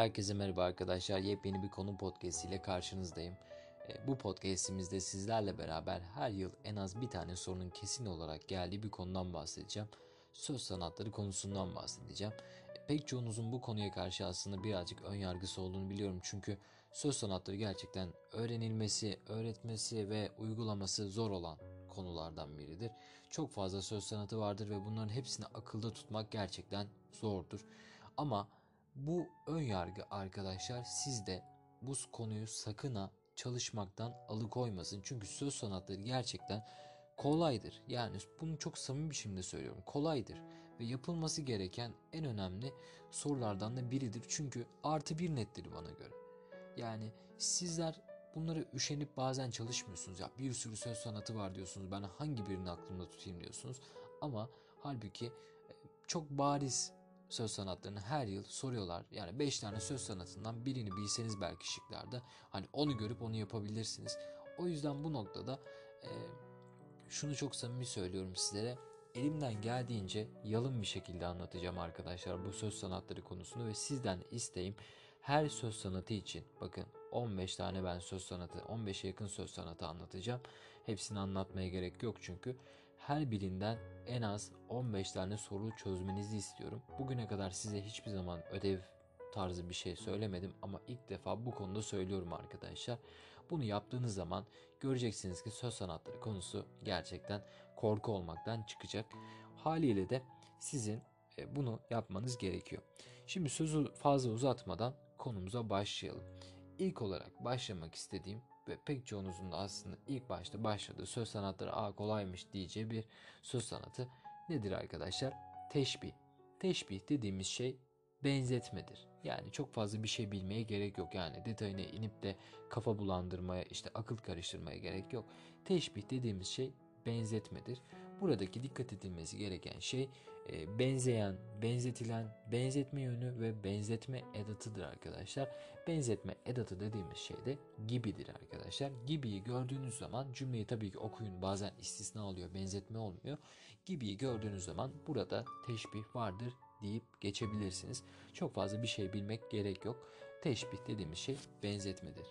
Herkese merhaba arkadaşlar. Yepyeni bir konu podcast ile karşınızdayım. E, bu podcastimizde sizlerle beraber her yıl en az bir tane sorunun kesin olarak geldiği bir konudan bahsedeceğim. Söz sanatları konusundan bahsedeceğim. E, pek çoğunuzun bu konuya karşı aslında birazcık ön yargısı olduğunu biliyorum. Çünkü söz sanatları gerçekten öğrenilmesi, öğretmesi ve uygulaması zor olan konulardan biridir. Çok fazla söz sanatı vardır ve bunların hepsini akılda tutmak gerçekten zordur. Ama bu ön yargı arkadaşlar sizde bu konuyu sakın ha çalışmaktan alıkoymasın. Çünkü söz sanatları gerçekten kolaydır. Yani bunu çok samimi biçimde söylüyorum. Kolaydır ve yapılması gereken en önemli sorulardan da biridir. Çünkü artı bir nettir bana göre. Yani sizler bunları üşenip bazen çalışmıyorsunuz. Ya bir sürü söz sanatı var diyorsunuz. Ben hangi birini aklımda tutayım diyorsunuz. Ama halbuki e, çok bariz söz sanatlarını her yıl soruyorlar. Yani 5 tane söz sanatından birini bilseniz belki şıklarda hani onu görüp onu yapabilirsiniz. O yüzden bu noktada e, şunu çok samimi söylüyorum sizlere. Elimden geldiğince yalın bir şekilde anlatacağım arkadaşlar bu söz sanatları konusunu ve sizden isteğim her söz sanatı için bakın 15 tane ben söz sanatı 15'e yakın söz sanatı anlatacağım. Hepsini anlatmaya gerek yok çünkü her birinden en az 15 tane soru çözmenizi istiyorum. Bugüne kadar size hiçbir zaman ödev tarzı bir şey söylemedim ama ilk defa bu konuda söylüyorum arkadaşlar. Bunu yaptığınız zaman göreceksiniz ki söz sanatları konusu gerçekten korku olmaktan çıkacak. Haliyle de sizin e, bunu yapmanız gerekiyor. Şimdi sözü fazla uzatmadan konumuza başlayalım. İlk olarak başlamak istediğim ve pek çoğunuzun da aslında ilk başta başladığı söz sanatları a kolaymış diyeceği bir söz sanatı nedir arkadaşlar? Teşbih. Teşbih dediğimiz şey benzetmedir. Yani çok fazla bir şey bilmeye gerek yok. Yani detayına inip de kafa bulandırmaya, işte akıl karıştırmaya gerek yok. Teşbih dediğimiz şey benzetmedir. Buradaki dikkat edilmesi gereken şey e, benzeyen, benzetilen, benzetme yönü ve benzetme edatıdır arkadaşlar. Benzetme edatı dediğimiz şey de gibidir arkadaşlar. Gibiyi gördüğünüz zaman cümleyi tabii ki okuyun bazen istisna oluyor, benzetme olmuyor. Gibiyi gördüğünüz zaman burada teşbih vardır deyip geçebilirsiniz. Çok fazla bir şey bilmek gerek yok. Teşbih dediğimiz şey benzetmedir.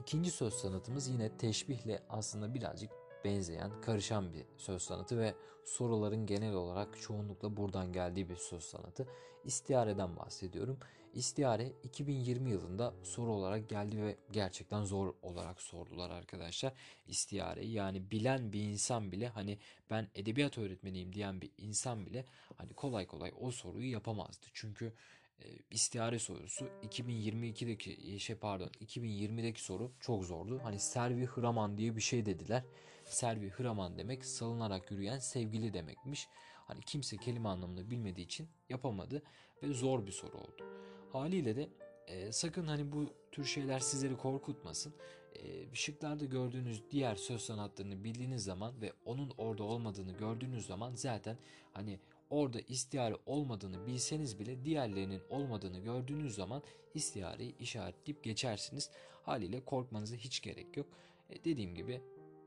İkinci söz sanatımız yine teşbihle aslında birazcık benzeyen, karışan bir söz sanatı ve soruların genel olarak çoğunlukla buradan geldiği bir söz sanatı. İstiareden bahsediyorum. İstiare 2020 yılında soru olarak geldi ve gerçekten zor olarak sordular arkadaşlar. İstiareyi yani bilen bir insan bile hani ben edebiyat öğretmeniyim diyen bir insan bile hani kolay kolay o soruyu yapamazdı. Çünkü e, istihare sorusu 2022'deki şey pardon 2020'deki soru çok zordu. Hani Servi Hıraman diye bir şey dediler. Servi Hıraman demek salınarak yürüyen sevgili demekmiş. Hani kimse kelime anlamını bilmediği için yapamadı ve zor bir soru oldu. Haliyle de e, sakın hani bu tür şeyler sizleri korkutmasın. E, şıklarda gördüğünüz diğer söz sanatlarını bildiğiniz zaman ve onun orada olmadığını gördüğünüz zaman zaten hani orada istihare olmadığını bilseniz bile diğerlerinin olmadığını gördüğünüz zaman istihareyi işaretleyip geçersiniz. Haliyle korkmanıza hiç gerek yok. E, dediğim gibi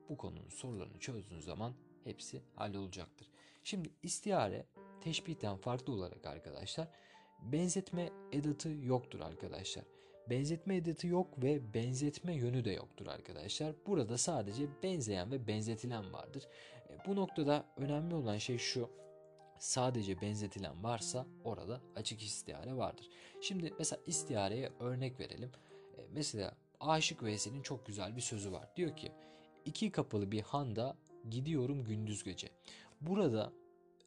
bu konunun sorularını çözdüğünüz zaman hepsi hallolacaktır. Şimdi istihare teşbihten farklı olarak arkadaşlar benzetme edatı yoktur arkadaşlar. Benzetme edatı yok ve benzetme yönü de yoktur arkadaşlar. Burada sadece benzeyen ve benzetilen vardır. E, bu noktada önemli olan şey şu sadece benzetilen varsa orada açık istihare vardır. Şimdi mesela istihareye örnek verelim. E, mesela Aşık Veysel'in çok güzel bir sözü var. Diyor ki iki kapılı bir handa gidiyorum gündüz gece. Burada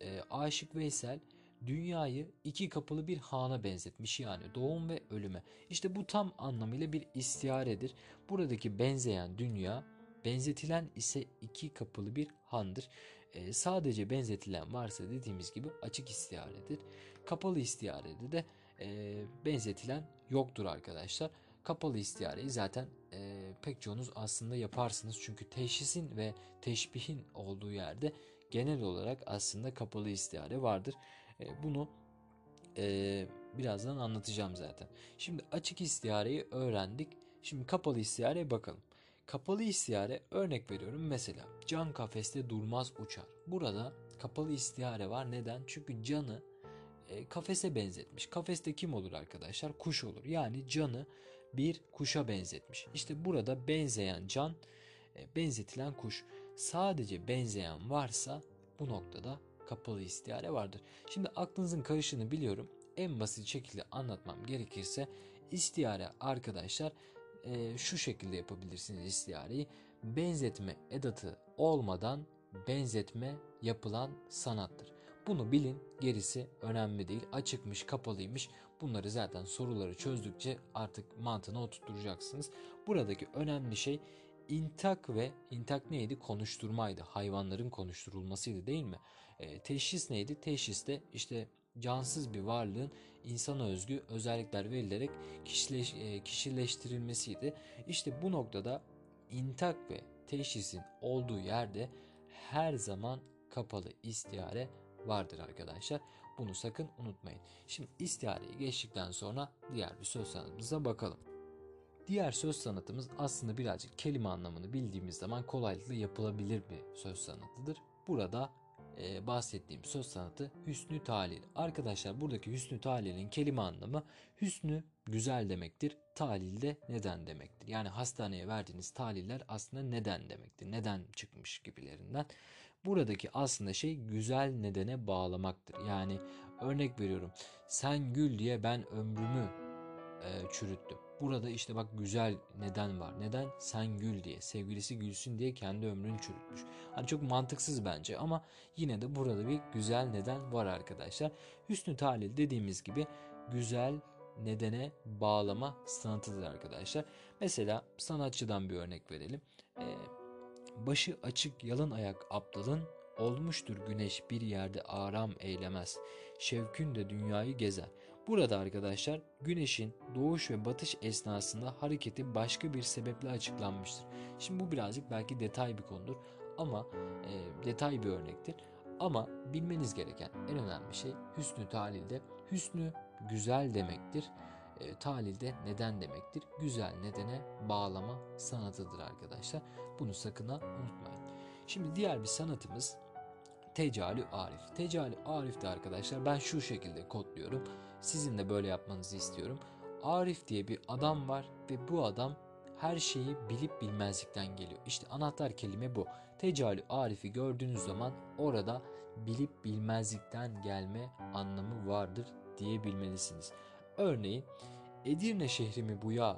e, Aşık Veysel dünyayı iki kapılı bir hana benzetmiş yani doğum ve ölüme. İşte bu tam anlamıyla bir istiharedir. Buradaki benzeyen dünya Benzetilen ise iki kapılı bir handır. E, sadece benzetilen varsa dediğimiz gibi açık istiharedir. Kapalı istiharede de e, benzetilen yoktur arkadaşlar. Kapalı istihareyi zaten pek çoğunuz aslında yaparsınız. Çünkü teşhisin ve teşbihin olduğu yerde genel olarak aslında kapalı istihare vardır. E, bunu e, birazdan anlatacağım zaten. Şimdi açık istihareyi öğrendik. Şimdi kapalı istihareye bakalım. Kapalı istihare örnek veriyorum mesela can kafeste durmaz uçar. Burada kapalı istihare var neden? Çünkü canı e, kafese benzetmiş. Kafeste kim olur arkadaşlar? Kuş olur. Yani canı bir kuşa benzetmiş. İşte burada benzeyen can, e, benzetilen kuş. Sadece benzeyen varsa bu noktada kapalı istiyare vardır. Şimdi aklınızın karışını biliyorum. En basit şekilde anlatmam gerekirse istiyare arkadaşlar e, şu şekilde yapabilirsiniz istiyareyi. Benzetme edatı olmadan benzetme yapılan sanattır. Bunu bilin gerisi önemli değil. Açıkmış kapalıymış bunları zaten soruları çözdükçe artık mantığına oturtacaksınız. Buradaki önemli şey intak ve intak neydi? Konuşturmaydı. Hayvanların konuşturulmasıydı değil mi? E, teşhis neydi? Teşhis de işte cansız bir varlığın insana özgü özellikler verilerek kişileş, e, kişileştirilmesiydi. İşte bu noktada intak ve teşhisin olduğu yerde her zaman kapalı istiyare vardır arkadaşlar. Bunu sakın unutmayın. Şimdi istiareyi geçtikten sonra diğer bir söz sanatımıza bakalım. Diğer söz sanatımız aslında birazcık kelime anlamını bildiğimiz zaman kolaylıkla yapılabilir bir söz sanatıdır. Burada e, bahsettiğim söz sanatı hüsnü talil. Arkadaşlar buradaki hüsnü talilin kelime anlamı hüsnü güzel demektir. Talil de neden demektir. Yani hastaneye verdiğiniz taliller aslında neden demektir. Neden çıkmış gibilerinden. Buradaki aslında şey güzel nedene bağlamaktır. Yani örnek veriyorum. Sen gül diye ben ömrümü e, çürüttüm. Burada işte bak güzel neden var. Neden? Sen gül diye. Sevgilisi gülsün diye kendi ömrünü çürütmüş. Hani çok mantıksız bence ama yine de burada bir güzel neden var arkadaşlar. Hüsnü talil dediğimiz gibi güzel nedene bağlama sanatıdır arkadaşlar. Mesela sanatçıdan bir örnek verelim. Ee, başı açık yalın ayak aptalın olmuştur güneş bir yerde aram eylemez. Şevkün de dünyayı gezer. Burada arkadaşlar güneşin doğuş ve batış esnasında hareketi başka bir sebeple açıklanmıştır. Şimdi bu birazcık belki detay bir konudur ama e, detay bir örnektir. Ama bilmeniz gereken en önemli şey hüsnü talilde. Hüsnü güzel demektir. E, talilde neden demektir. Güzel nedene bağlama sanatıdır arkadaşlar. Bunu sakın unutmayın. Şimdi diğer bir sanatımız Tecalü Arif. Tecalü Arif de arkadaşlar ben şu şekilde kodluyorum. Sizin de böyle yapmanızı istiyorum. Arif diye bir adam var ve bu adam her şeyi bilip bilmezlikten geliyor. İşte anahtar kelime bu. Tecalü Arif'i gördüğünüz zaman orada bilip bilmezlikten gelme anlamı vardır diyebilmelisiniz. Örneğin Edirne şehri mi bu ya?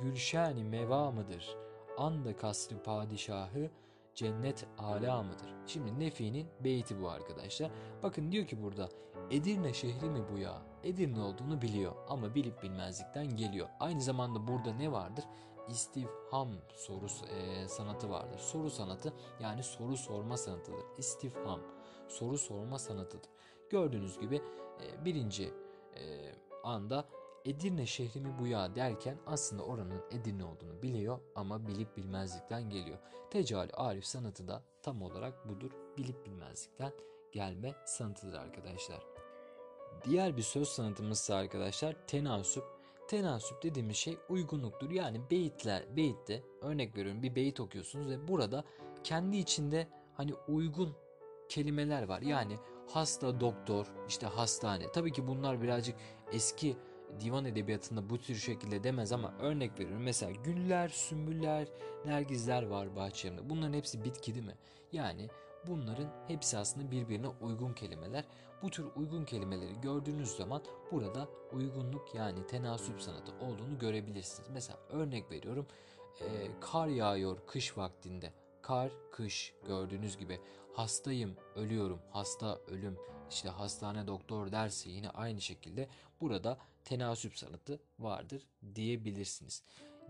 Gülşeni meva mıdır? Anda kasrı padişahı cennet ala mıdır? Şimdi Nefi'nin beyti bu arkadaşlar. Bakın diyor ki burada Edirne şehri mi bu ya? Edirne olduğunu biliyor ama bilip bilmezlikten geliyor. Aynı zamanda burada ne vardır? İstifham soru e, sanatı vardır. Soru sanatı yani soru sorma sanatıdır. İstifham soru sorma sanatıdır. Gördüğünüz gibi e, birinci e, anda Edirne şehri mi bu ya derken aslında oranın Edirne olduğunu biliyor ama bilip bilmezlikten geliyor. Tecali Arif sanatı da tam olarak budur. Bilip bilmezlikten gelme sanatıdır arkadaşlar. Diğer bir söz sanatımız ise arkadaşlar tenasüp. Tenasüp dediğimiz şey uygunluktur. Yani beyitler, beyitte örnek veriyorum bir beyit okuyorsunuz ve burada kendi içinde hani uygun kelimeler var. Yani hasta, doktor, işte hastane. Tabii ki bunlar birazcık eski divan edebiyatında bu tür şekilde demez ama örnek veriyorum. Mesela güller, sümbüller, nergizler var bahçemde. Bunların hepsi bitki değil mi? Yani bunların hepsi aslında birbirine uygun kelimeler. Bu tür uygun kelimeleri gördüğünüz zaman burada uygunluk yani tenasüp sanatı olduğunu görebilirsiniz. Mesela örnek veriyorum. E, kar yağıyor kış vaktinde. Kar, kış gördüğünüz gibi hastayım, ölüyorum, hasta, ölüm, işte hastane doktor dersi yine aynı şekilde burada tenasüp sanatı vardır diyebilirsiniz.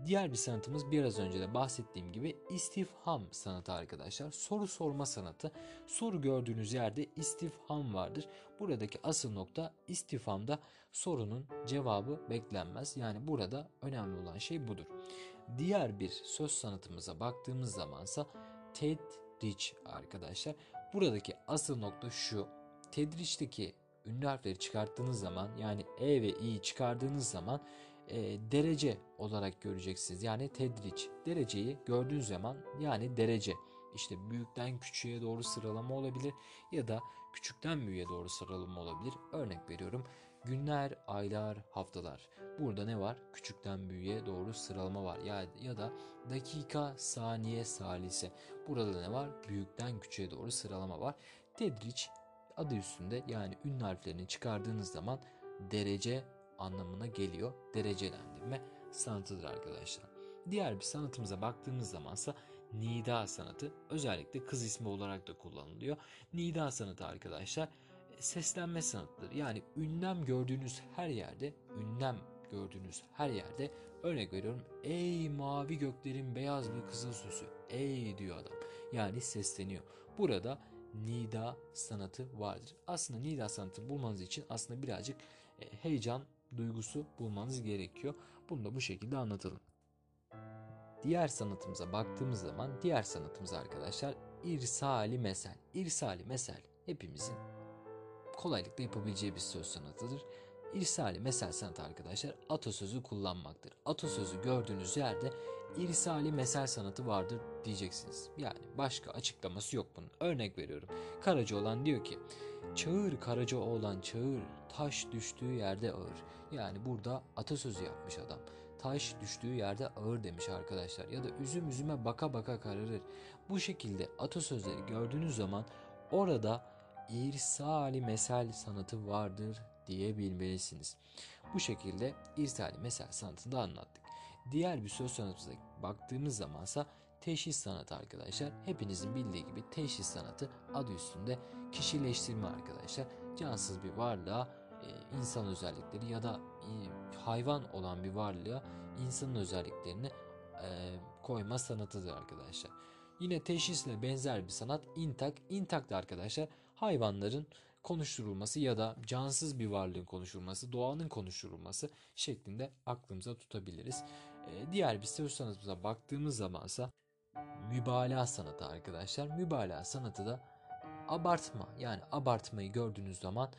Diğer bir sanatımız biraz önce de bahsettiğim gibi istifham sanatı arkadaşlar. Soru sorma sanatı. Soru gördüğünüz yerde istifham vardır. Buradaki asıl nokta istifhamda sorunun cevabı beklenmez. Yani burada önemli olan şey budur. Diğer bir söz sanatımıza baktığımız zamansa tedriç arkadaşlar. Buradaki asıl nokta şu. Tedriçteki ünlü harfleri çıkarttığınız zaman yani E ve İ'yi çıkardığınız zaman e, derece olarak göreceksiniz. Yani tedriç. Dereceyi gördüğünüz zaman yani derece. işte büyükten küçüğe doğru sıralama olabilir ya da küçükten büyüğe doğru sıralama olabilir. Örnek veriyorum günler, aylar, haftalar. Burada ne var? Küçükten büyüğe doğru sıralama var. Ya, ya da dakika, saniye, salise. Burada ne var? Büyükten küçüğe doğru sıralama var. Tedriç adı üstünde yani ünlü harflerini çıkardığınız zaman derece anlamına geliyor. Derecelendirme sanatıdır arkadaşlar. Diğer bir sanatımıza baktığımız zamansa nida sanatı özellikle kız ismi olarak da kullanılıyor. Nida sanatı arkadaşlar seslenme sanatıdır. Yani ünlem gördüğünüz her yerde, ünlem gördüğünüz her yerde örnek veriyorum. Ey mavi göklerin beyaz bir kızıl süsü. Ey diyor adam. Yani sesleniyor. Burada nida sanatı vardır. Aslında nida sanatı bulmanız için aslında birazcık e, heyecan duygusu bulmanız gerekiyor. Bunu da bu şekilde anlatalım. Diğer sanatımıza baktığımız zaman diğer sanatımız arkadaşlar irsali mesel. İrsali mesel hepimizin kolaylıkla yapabileceği bir söz sanatıdır. İrsali mesel sanatı arkadaşlar atasözü kullanmaktır. Atasözü gördüğünüz yerde irsali mesel sanatı vardır diyeceksiniz. Yani başka açıklaması yok bunun. Örnek veriyorum. Karacaoğlan diyor ki Çağır Karacaoğlan çağır taş düştüğü yerde ağır. Yani burada atasözü yapmış adam. Taş düştüğü yerde ağır demiş arkadaşlar. Ya da üzüm üzüme baka baka kararır. Bu şekilde atasözleri gördüğünüz zaman orada irsali mesel sanatı vardır diyebilmelisiniz. Bu şekilde irsali mesel sanatını da anlattık. Diğer bir söz sanatımıza baktığımız zamansa teşhis sanatı arkadaşlar. Hepinizin bildiği gibi teşhis sanatı adı üstünde kişileştirme arkadaşlar. Cansız bir varlığa e, insan özellikleri ya da e, hayvan olan bir varlığa insanın özelliklerini e, koyma sanatıdır arkadaşlar. Yine teşhisle benzer bir sanat intak. İntak da arkadaşlar hayvanların konuşturulması ya da cansız bir varlığın konuşturulması, doğanın konuşturulması şeklinde aklımıza tutabiliriz. Ee, diğer bir söz sanatımıza baktığımız zamansa mübalağa sanatı arkadaşlar. Mübalağa sanatı da abartma yani abartmayı gördüğünüz zaman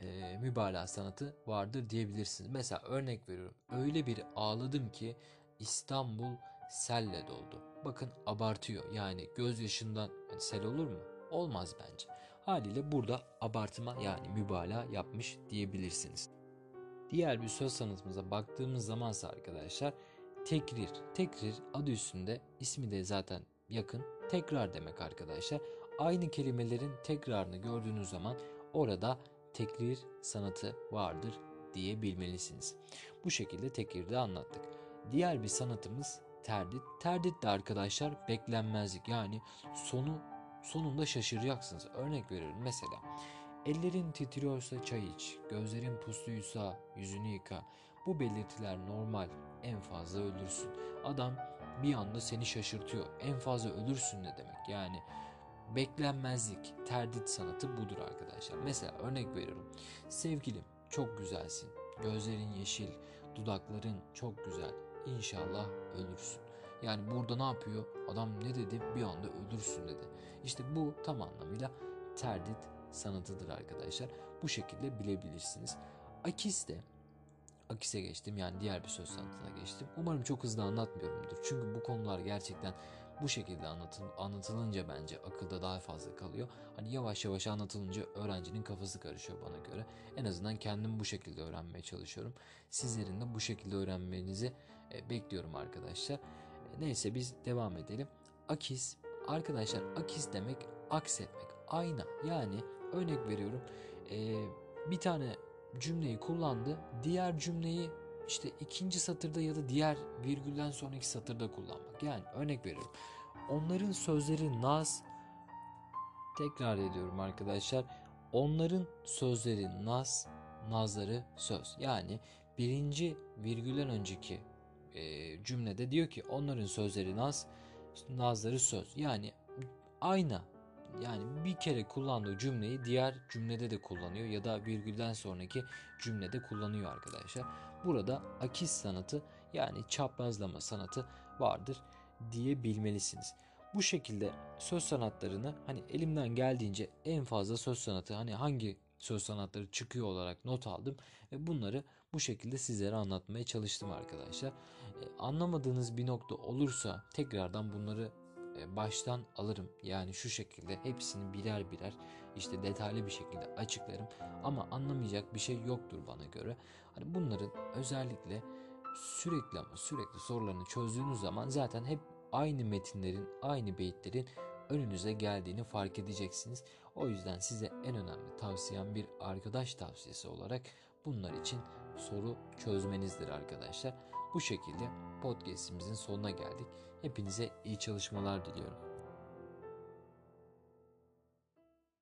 e, mübalağa sanatı vardır diyebilirsiniz. Mesela örnek veriyorum. Öyle bir ağladım ki İstanbul selle doldu. Bakın abartıyor yani gözyaşından yani sel olur mu? Olmaz bence. Haliyle burada abartma yani mübalağa yapmış diyebilirsiniz. Diğer bir söz sanatımıza baktığımız zamansa arkadaşlar tekrir. Tekrir adı üstünde ismi de zaten yakın. Tekrar demek arkadaşlar. Aynı kelimelerin tekrarını gördüğünüz zaman orada tekrir sanatı vardır diyebilmelisiniz. Bu şekilde tekirde anlattık. Diğer bir sanatımız terdit. Terdit de arkadaşlar beklenmezlik yani sonu sonunda şaşıracaksınız. Örnek veriyorum mesela ellerin titriyorsa çay iç, gözlerin pusluysa yüzünü yıka. Bu belirtiler normal en fazla ölürsün. Adam bir anda seni şaşırtıyor. En fazla ölürsün ne demek yani beklenmezlik, terdit sanatı budur arkadaşlar. Mesela örnek veriyorum. Sevgilim çok güzelsin. Gözlerin yeşil, dudakların çok güzel. İnşallah ölürsün. Yani burada ne yapıyor? Adam ne dedi? Bir anda ölürsün dedi. İşte bu tam anlamıyla terdit sanatıdır arkadaşlar. Bu şekilde bilebilirsiniz. Akis de Akis'e geçtim yani diğer bir söz sanatına geçtim. Umarım çok hızlı anlatmıyorumdur. Çünkü bu konular gerçekten bu şekilde anlatıl anlatılınca bence akılda daha fazla kalıyor. Hani yavaş yavaş anlatılınca öğrencinin kafası karışıyor bana göre. En azından kendim bu şekilde öğrenmeye çalışıyorum. Sizlerin de bu şekilde öğrenmenizi e, bekliyorum arkadaşlar. Neyse biz devam edelim. Akis arkadaşlar akis demek aksetmek ayna yani örnek veriyorum e, bir tane cümleyi kullandı diğer cümleyi işte ikinci satırda ya da diğer virgülden sonraki satırda kullanmak. Yani örnek veriyorum. Onların sözleri naz tekrar ediyorum arkadaşlar. Onların sözleri naz, nazları söz. Yani birinci virgülden önceki e, cümlede diyor ki onların sözleri naz, nazları söz. Yani ayna yani bir kere kullandığı cümleyi diğer cümlede de kullanıyor ya da virgülden sonraki cümlede kullanıyor arkadaşlar. Burada akis sanatı yani çaprazlama sanatı vardır diyebilmelisiniz. Bu şekilde söz sanatlarını hani elimden geldiğince en fazla söz sanatı hani hangi söz sanatları çıkıyor olarak not aldım ve bunları bu şekilde sizlere anlatmaya çalıştım arkadaşlar. Ee, anlamadığınız bir nokta olursa tekrardan bunları e, baştan alırım. Yani şu şekilde hepsini birer birer işte detaylı bir şekilde açıklarım. Ama anlamayacak bir şey yoktur bana göre. Hani bunların özellikle sürekli ama sürekli sorularını çözdüğünüz zaman zaten hep aynı metinlerin, aynı beyitlerin önünüze geldiğini fark edeceksiniz. O yüzden size en önemli tavsiyem bir arkadaş tavsiyesi olarak bunlar için soru çözmenizdir arkadaşlar. Bu şekilde podcast'imizin sonuna geldik. Hepinize iyi çalışmalar diliyorum.